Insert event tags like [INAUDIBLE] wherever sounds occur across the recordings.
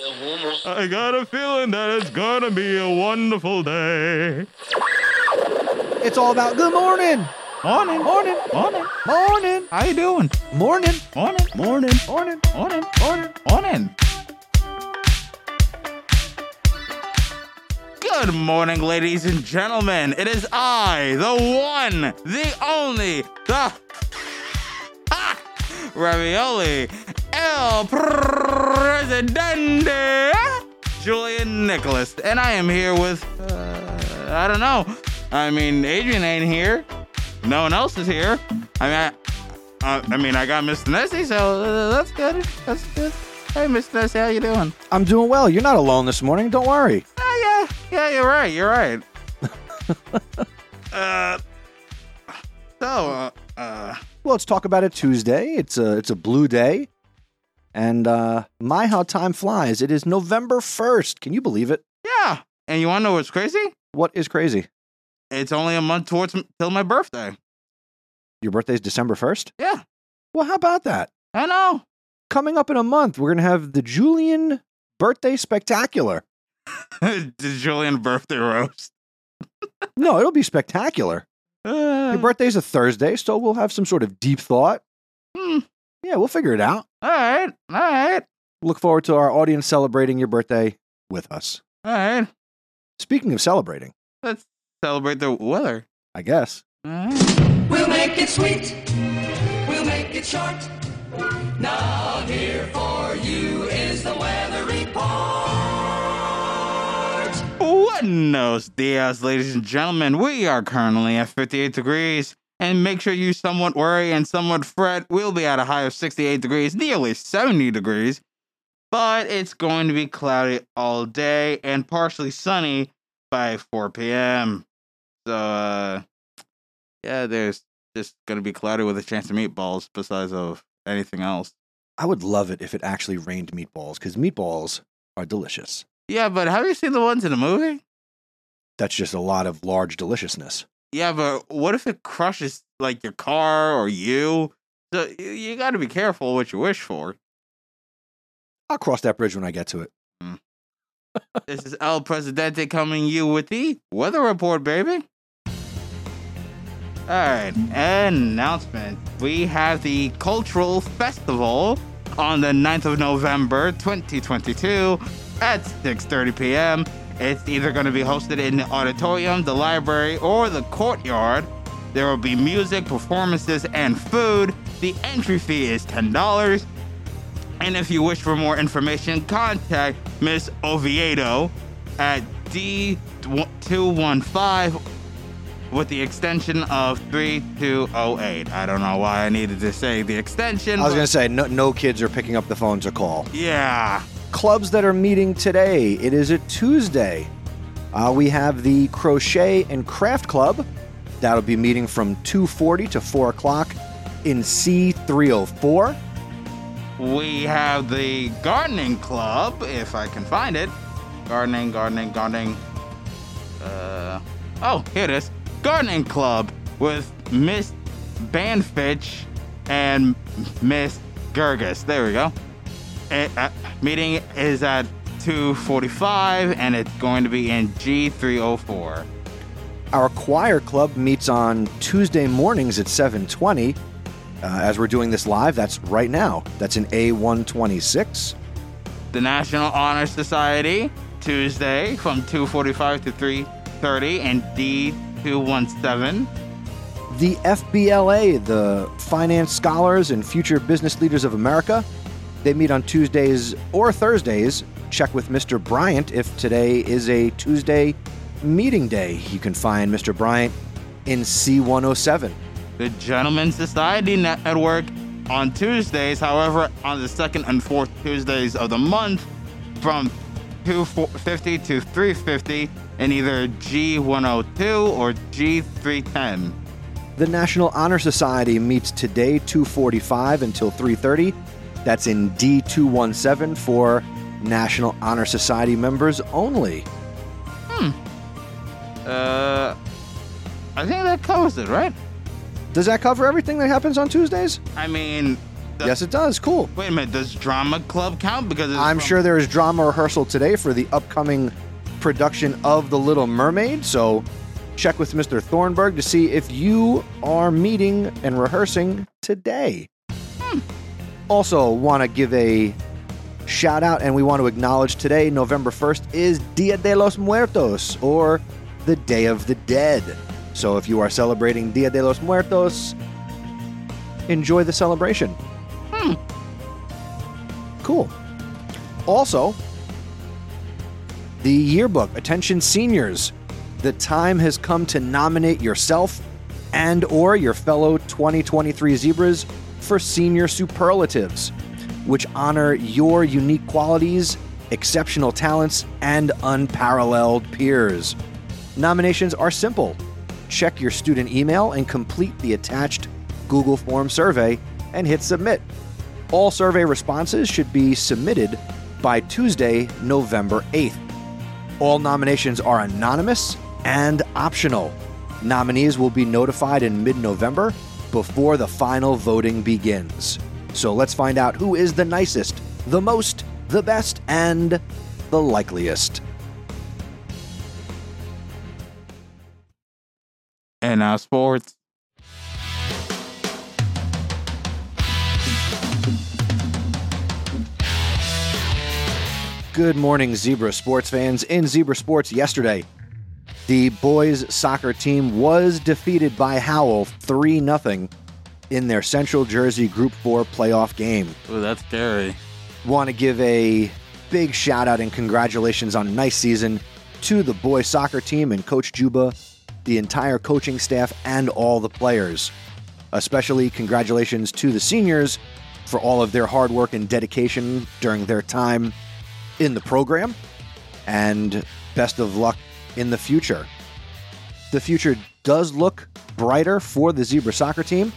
I got a feeling that it's gonna be a wonderful day. It's all about good morning. Morning, Morning. morning. Morning. How you doing? Morning. Morning, Morning. Morning. morning, Morning. morning. Good morning, ladies and gentlemen. It is I, the one, the only, the ha, [LAUGHS] ravioli, El Presidente, Julian Nicholas, and I am here with, uh, I don't know. I mean, Adrian ain't here. No one else is here. I mean, I, uh, I mean, I got Mr. Nesi, so uh, that's good. That's good. Hey, Mr. Nesi, how you doing? I'm doing well. You're not alone this morning. Don't worry. Oh, yeah, yeah, you're right. You're right. [LAUGHS] uh, so, uh, uh, Well, let's talk about it Tuesday. It's a it's a blue day. And uh my how time flies. It is November 1st. Can you believe it? yeah. And you want to know what's crazy? What is crazy? It's only a month towards till my birthday. Your birthday's December 1st? Yeah, Well, how about that? I know. Coming up in a month, we're going to have the Julian birthday spectacular. [LAUGHS] the Julian birthday roast. [LAUGHS] No, it'll be spectacular. Uh, Your birthday's a Thursday, so we'll have some sort of deep thought. hmm, Yeah, we'll figure it out. all right, all right, Look forward to our audience celebrating your birthday with us. all right. Speaking of celebrating, Let's celebrate the weather. I guess. All right. We'll make it sweet. We'll make it short. Now here for you is the weather report. Buenos dias, ladies and gentlemen. We are currently at 58 degrees. And make sure you somewhat worry and somewhat fret. We'll be at a high of 68 degrees, nearly 70 degrees. But it's going to be cloudy all day and partially sunny by 4 p.m. So, uh, yeah, there's just going to be cloudy with a chance of meatballs besides of anything else. I would love it if it actually rained meatballs because meatballs are delicious. Yeah, but have you seen the ones in the movie? That's just a lot of large deliciousness. Yeah, but what if it crushes like your car or you? So you, you got to be careful what you wish for. I'll cross that bridge when I get to it. Hmm. This is El Presidente coming you with the weather report, baby. All right, announcement. We have the Cultural Festival on the 9th of November, 2022 at 6:30 p.m. It's either going to be hosted in the auditorium, the library, or the courtyard. There will be music, performances, and food. The entry fee is $10. And if you wish for more information, contact Miss Oviedo at D215 with the extension of 3208. I don't know why I needed to say the extension. I was going to say, no, no kids are picking up the phone to call. Yeah. Clubs that are meeting today. It is a Tuesday. Uh, we have the Crochet and Craft Club. That'll be meeting from 2.40 to 4 o'clock in C304. We have the gardening club, if I can find it. Gardening, gardening, gardening. Uh, oh, here it is. Gardening club with Miss Banfitch and Miss Gergus. There we go. Eh, uh, meeting is at 2:45, and it's going to be in G304. Our choir club meets on Tuesday mornings at 7:20. Uh, as we're doing this live, that's right now. That's in A126. The National Honor Society Tuesday from 2:45 to 3:30 and D217. The FBLA, the Finance Scholars and Future Business Leaders of America, they meet on Tuesdays or Thursdays. Check with Mr. Bryant if today is a Tuesday meeting day. You can find Mr. Bryant in C107. The Gentlemen's Society Network on Tuesdays, however, on the second and fourth Tuesdays of the month from 250 to 350 in either G102 or G310. The National Honor Society meets today 2:45 until 3:30. That's in D217 for National Honor Society members only. Hmm. Uh, I think that covers it, right? Does that cover everything that happens on Tuesdays? I mean, Yes, it does. Cool. Wait a minute. Does drama club count? Because it's I'm from- sure there is drama rehearsal today for the upcoming production of The Little Mermaid. So check with Mr. Thornburg to see if you are meeting and rehearsing today. Also, want to give a shout out and we want to acknowledge today, November 1st, is Dia de los Muertos or the Day of the Dead. So if you are celebrating Dia de los Muertos, enjoy the celebration. Hmm. Cool. Also, the yearbook, attention seniors. The time has come to nominate yourself and or your fellow 2023 zebras for senior superlatives, which honor your unique qualities, exceptional talents, and unparalleled peers. Nominations are simple. Check your student email and complete the attached Google Form survey and hit submit. All survey responses should be submitted by Tuesday, November 8th. All nominations are anonymous and optional. Nominees will be notified in mid November before the final voting begins. So let's find out who is the nicest, the most, the best, and the likeliest. And now sports. Good morning, Zebra sports fans. In Zebra Sports yesterday, the boys soccer team was defeated by Howell 3 0 in their Central Jersey Group 4 playoff game. Ooh, that's scary. Want to give a big shout out and congratulations on a nice season to the boys soccer team and Coach Juba, the entire coaching staff, and all the players. Especially congratulations to the seniors for all of their hard work and dedication during their time in the program, and best of luck in the future. The future does look brighter for the Zebra soccer team,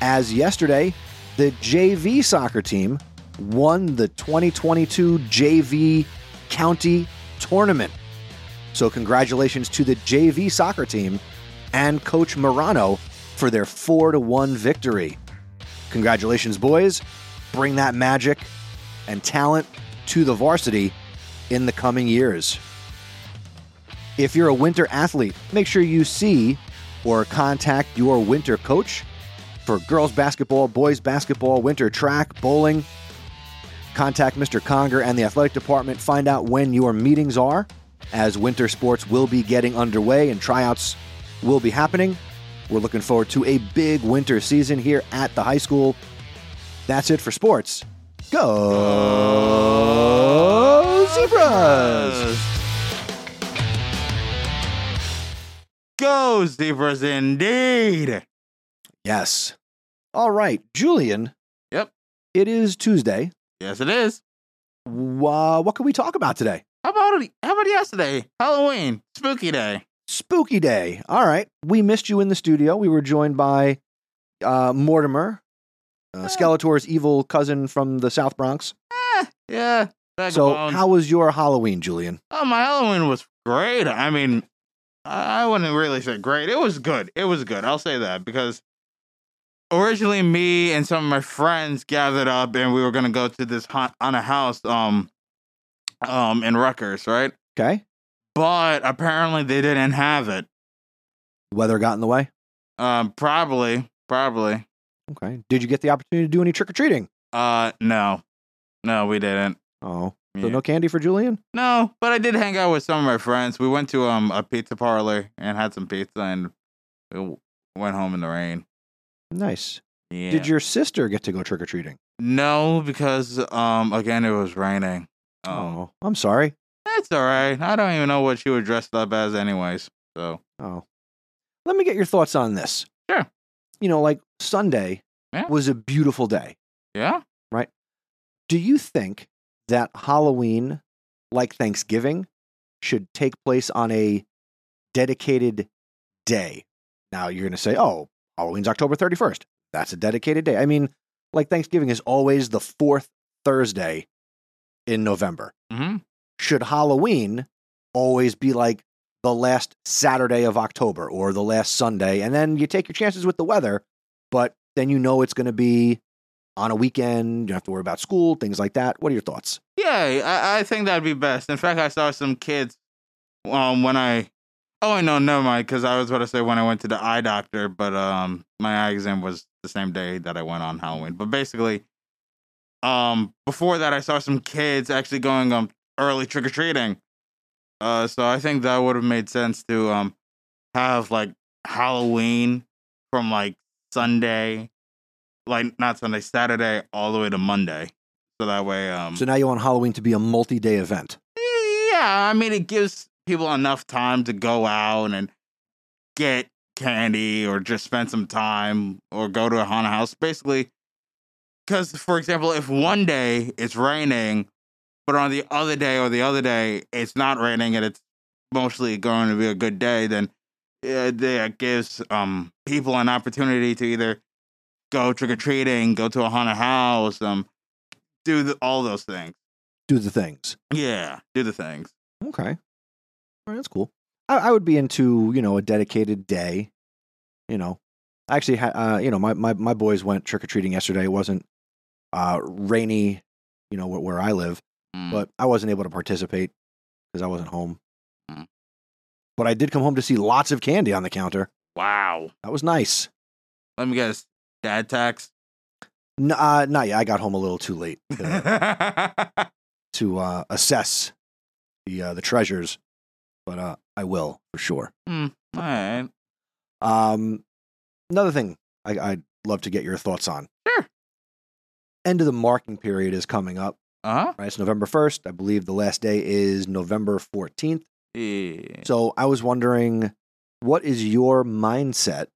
as yesterday, the JV soccer team won the 2022 JV County Tournament. So, congratulations to the JV soccer team and Coach Morano for their 4 to 1 victory. Congratulations, boys. Bring that magic and talent to the varsity in the coming years. If you're a winter athlete, make sure you see or contact your winter coach for girls basketball, boys basketball, winter track, bowling. Contact Mr. Conger and the athletic department. Find out when your meetings are, as winter sports will be getting underway and tryouts will be happening. We're looking forward to a big winter season here at the high school. That's it for sports. Go Zebras indeed. Yes. All right, Julian. Yep. It is Tuesday. Yes, it is. Wha what can we talk about today? How about how about yesterday? Halloween, spooky day. Spooky Day. All right. We missed you in the studio. We were joined by uh, Mortimer, uh, Skeletor's evil cousin from the South Bronx. Eh, yeah. So, bones. how was your Halloween, Julian? Oh, my Halloween was great. I mean, I wouldn't really say great. It was good. It was good. I'll say that because originally me and some of my friends gathered up and we were gonna go to this haunt on a house um um in Rutgers, right? Okay. But apparently they didn't have it. Weather got in the way. Um, probably, probably. Okay. Did you get the opportunity to do any trick or treating? Uh, no, no, we didn't. Oh, so Yeah. no candy for Julian? No, but I did hang out with some of my friends. We went to um a pizza parlor and had some pizza and we went home in the rain. Nice. Yeah. Did your sister get to go trick or treating? No, because um again it was raining. Oh, Oh, I'm sorry. that's all right. I don't even know what she was dressed up as, anyways. So Oh. Let me get your thoughts on this. Sure. You know, like Sunday Yeah. was a beautiful day. yeah, Right? Do you think that Halloween, like Thanksgiving, should take place on a dedicated day? Now you're going to say, oh, Halloween's October 31st. That's a dedicated day. I mean, like Thanksgiving is always the fourth Thursday in November. hmm Should Halloween always be like the last Saturday of October or the last Sunday? And then you take your chances with the weather, but then you know it's going to be on a weekend. You have to worry about school, things like that. What are your thoughts? Yeah, I, I think that'd be best. In fact, I saw some kids um when I oh no never mind because I was about to say when I went to the eye doctor, but um my eye exam was the same day that I went on Halloween. But basically, um before that I saw some kids actually going um early trick or treating. Uh, so I think that would have made sense to um have like Halloween from like Sunday, like not Sunday, Saturday, all the way to Monday. So that way, um, So now you want Halloween to be a multi-day event. yeah, I mean, it gives people enough time to go out and get candy or just spend some time or go to a haunted house. Basically, because, for example, if one day it's raining, but on the other day or the other day it's not raining and it's mostly going to be a good day, then that gives um, people an opportunity to either go trick or treating, go to a haunted house, um, do the, all those things. Do the things. Yeah, do the things. Okay. All right, that's cool. I, I would be into, you know, a dedicated day. You know, I actually had, uh, you know, my, my, my boys went trick or treating yesterday. It wasn't uh, rainy, you know, where, where I live, Mm. but I wasn't able to participate because I wasn't home. Mm. But I did come home to see lots of candy on the counter. Wow. That was nice. Let me guess. Dad tax? N- uh, not yet. I got home a little too late to, [LAUGHS] to uh, assess the uh, the treasures, but uh, I will for sure. All right. Um, another thing I, I'd love to get your thoughts on. Sure. End of the marking period is coming up. Uh huh. Right, it's November first. I believe the last day is November fourteenth. Yeah. So I was wondering, what is your mindset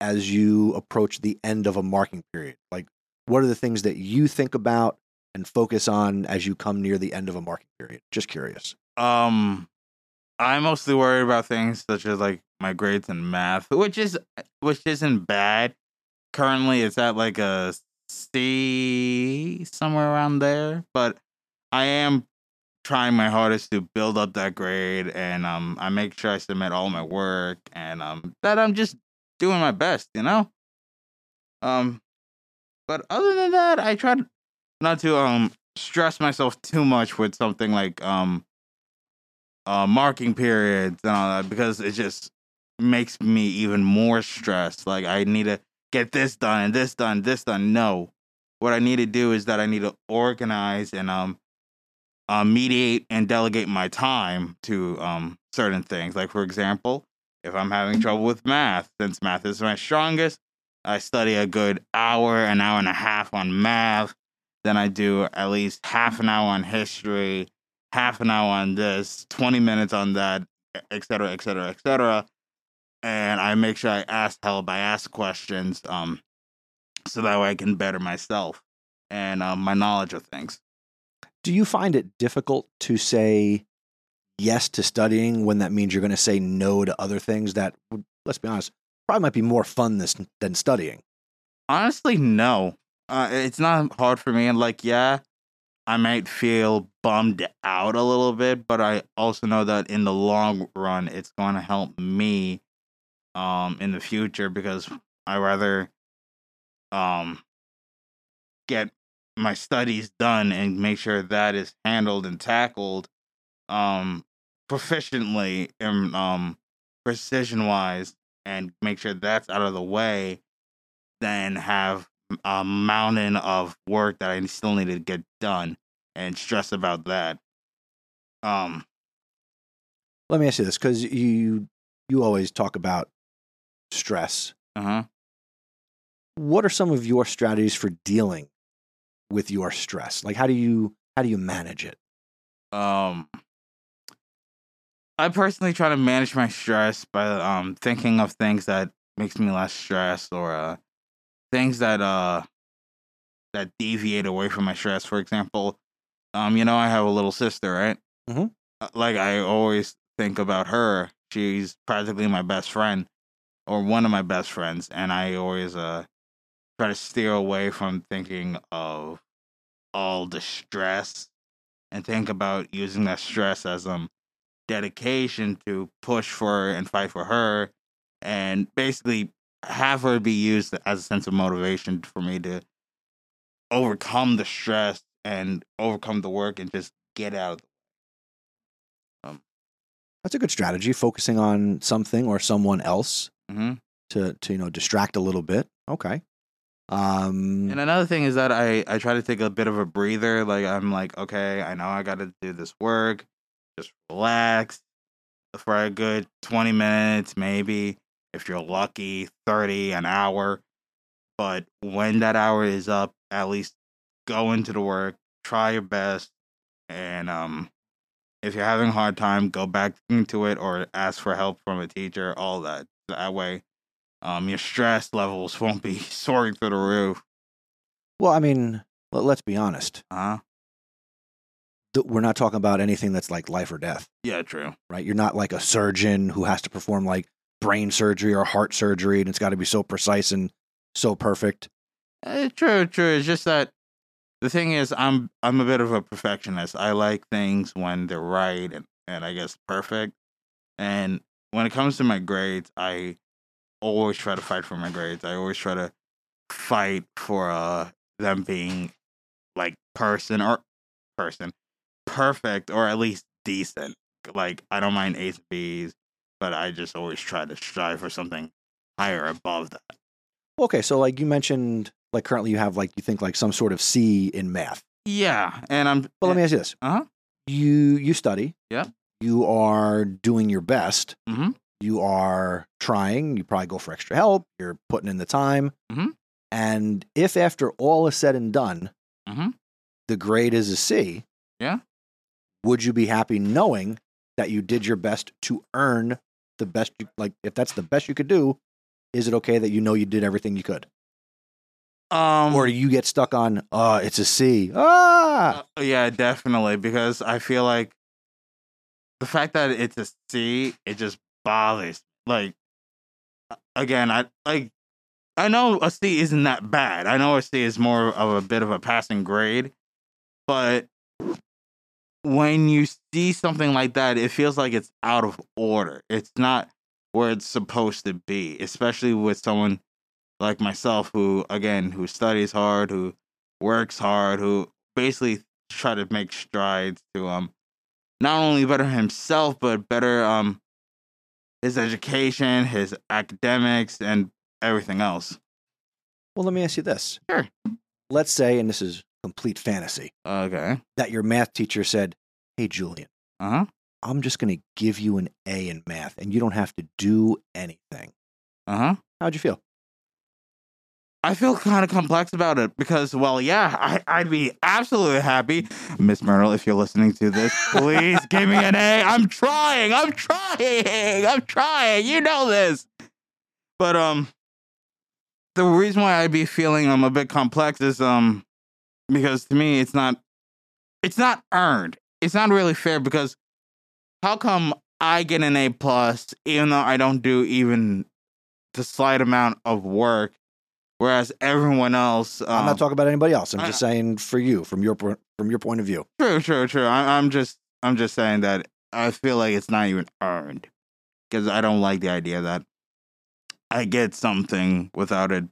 as you approach the end of a marking period? Like, what are the things that you think about and focus on as you come near the end of a marking period? Just curious. Um, I'm mostly worried about things such as like my grades in math, which is which isn't bad. Currently, it's at like a C somewhere around there, but I am trying my hardest to build up that grade, and um, I make sure I submit all my work, and um, that I'm just doing my best, you know. Um, but other than that, I try not to um stress myself [LAUGHS] too much with something like um uh marking periods and all that because it just makes me even more stressed. Like I need to get this done and this done, this done. No. What I need to do is that I need to organize and um uh, mediate and delegate my time to um certain things. Like for example, if I'm having trouble with math, since math is my strongest, I study a good hour, an hour and a half on math. Then I do at least half an hour on history, half an hour on this, 20 minutes on that, et cetera, et cetera, et cetera. And I make sure I ask help, I ask questions, um, so that way I can better myself and um, my knowledge of things. Do you find it difficult to say yes to studying when that means you're going to say no to other things that, would- let's be honest, probably might be more fun this, than studying? Honestly, no. Uh, it's not hard for me. And like, yeah, I might feel bummed out a little bit, but I also know that in the long run, it's going to help me um, in the future because I rather um, get my studies done and make sure that is handled and tackled um, proficiently and um, precision wise and make sure that's out of the way than have a mountain of work that I still need to get done and stress about that. Um, Let me ask you this because you you always talk about stress. uh huh. What are some of your strategies for dealing with your stress? Like how do you how do you manage it? Um, I personally try to manage my stress by um thinking of things that makes me less stressed or uh things that uh that deviate away from my stress. For example, um, you know, I have a little sister, right? Mhm. Uh, Like I always think about her. She's practically my best friend or one of my best friends, and I always uh try to steer away from thinking of all the stress and think about using that stress as um dedication to push for and fight for her and basically have her be used as a sense of motivation for me to overcome the stress and overcome the work and just get out of the That's a good strategy, focusing on something or someone else hmm to to you know distract a little bit. Okay. Um And another thing is that I I try to take a bit of a breather. Like I'm like, okay, I know I got to do this work. Relax for a good 20 minutes, maybe if you're lucky, 30 an hour. But when that hour is up, at least go into the work, try your best, and um, if you're having a hard time, go back into it or ask for help from a teacher. All that that way, um, your stress levels [LAUGHS] won't be soaring through the roof. well, I mean, let- let's be honest. Uh huh. Th- We're not talking about anything that's like life or death, Yeah, true. right? You're not like a surgeon who has to perform like brain surgery or heart surgery and it's got to be so precise and so perfect. Eh, true, true. It's just that the thing is, I'm I'm a bit of a perfectionist. I like things when they're right and and I guess perfect. And when it comes to my grades, I always try to fight for my grades. I always try to fight for uh them being like person or person perfect or at least decent. Like I don't mind A's and B's, but I just always try to strive for something higher above that. Okay, so like you mentioned, like currently you have like you think like some sort of C in math. Yeah, and I'm. But let me ask you this: Uh huh. you you study, Yeah. you are doing your best, Mm-hmm. you are trying, you probably go for extra help, you're putting in the time, Mhm. and if after all is said and done, Mhm. the grade is a C, Yeah. Would you be happy knowing that you did your best to earn the best? You, like, if that's the best you could do, is it okay that you know you did everything you could, Um. or do you get stuck on, oh, it's a C, ah, uh, yeah, definitely. Because I feel like the fact that it's a C, it just bothers. Like, uh, again, I like. I know a C isn't that bad. I know a C is more of a bit of a passing grade, but when you see something like that, it feels like it's out of order. It's not where it's supposed to be, especially with someone like myself who again who studies hard, who works hard, who basically try to make strides to um not only better himself but better um his education, his academics and everything else. Well, let me ask you this. Sure. Let's say, and this is complete fantasy, Okay. that your math teacher said, Hey, Julian, Uh-huh. I'm just going to give you an A in math and you don't have to do anything. Uh-huh. How'd you feel? I feel kind of complex about it because, well, yeah, I, I'd be absolutely happy. Miss Myrtle, if you're listening to this, please give me an A. I'm trying. I'm trying. I'm trying. You know this. But um, the reason why I'd be feeling um a bit complex is um because to me it's not it's not earned. It's not really fair because how come I get an A plus even though I don't do even the slight amount of work, whereas everyone else. Um, I'm not talking about anybody else. I'm I- just saying for you, from your from your point of view. True, true, true. I, I'm just, I'm just saying that I feel like it's not even earned because I don't like the idea that I get something without it,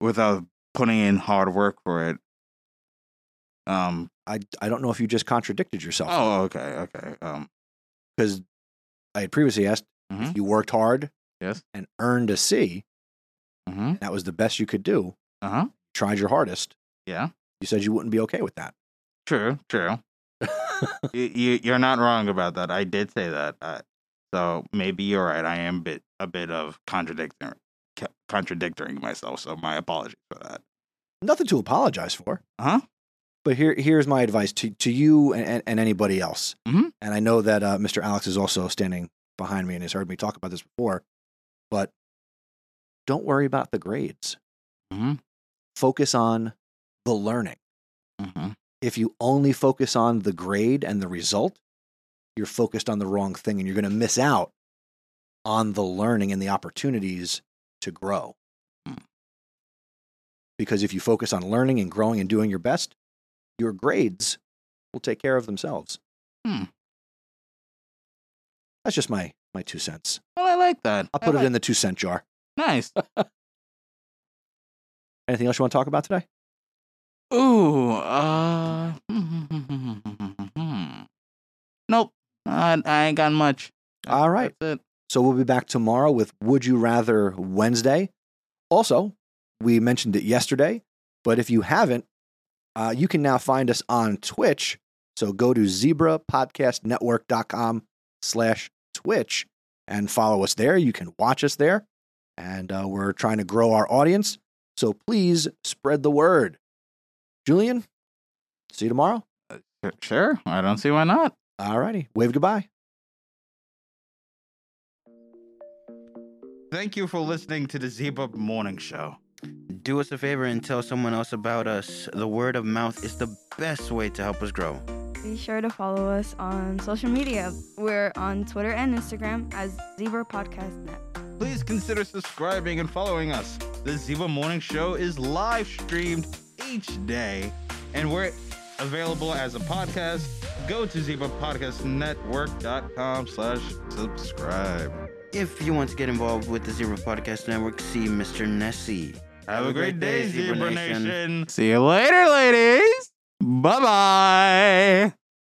without putting in hard work for it. Um. I I don't know if you just contradicted yourself Oh, okay, okay. Um. because I had previously asked Mhm. if you worked hard Yes. and earned a C, Mm-hmm. that was the best you could do. Uh huh. Tried your hardest. Yeah. You said you wouldn't be okay with that. True. True. [LAUGHS] you, you, you're not wrong about that. I did say that. Uh, so maybe you're right. I am bit a bit of contradicting, contradicting myself. So my apologies for that. Nothing to apologize for. Huh? But here, here's my advice to, to you and, and, anybody else. Mhm. And I know that uh, Mr. Alex is also standing behind me and has heard me talk about this before. But don't worry about the grades. Mm-hmm. Focus on the learning. Mm-hmm. If you only focus on the grade and the result, you're focused on the wrong thing and you're going to miss out on the learning and the opportunities to grow. Mm. Because if you focus on learning and growing and doing your best, your grades will take care of themselves. Hmm. That's just my my two cents. Well, I like that. I'll put it in the two cent jar. Nice. [LAUGHS] Anything else you want to talk about today? Ooh, uh, [LAUGHS] nope. I, I ain't got much. All right. So we'll be back tomorrow with Would You Rather Wednesday. Also, we mentioned it yesterday, but if you haven't, uh, you can now find us on Twitch. So go to zebrapodcastnetwork.com slash Twitch and follow us there. You can watch us there. And uh, we're trying to grow our audience. So please spread the word. Julian, see you tomorrow. Sure. I don't see why not. All righty. Wave goodbye. Thank you for listening to the Zebra Morning Show. Do us a favor and tell someone else about us. The word of mouth is the best way to help us grow. Be sure to follow us on social media. We're on Twitter and Instagram as Zebra Podcast Net. Please consider subscribing and following us. The Zebra Morning Show is live streamed each day, and we're available as a podcast. Go to zebrapodcastnetwork.com slash subscribe. If you want to get involved with the Zebra Podcast Network, see Mr. Nesi. Have a great day, Zebra Nation. See you later, ladies. Bye bye.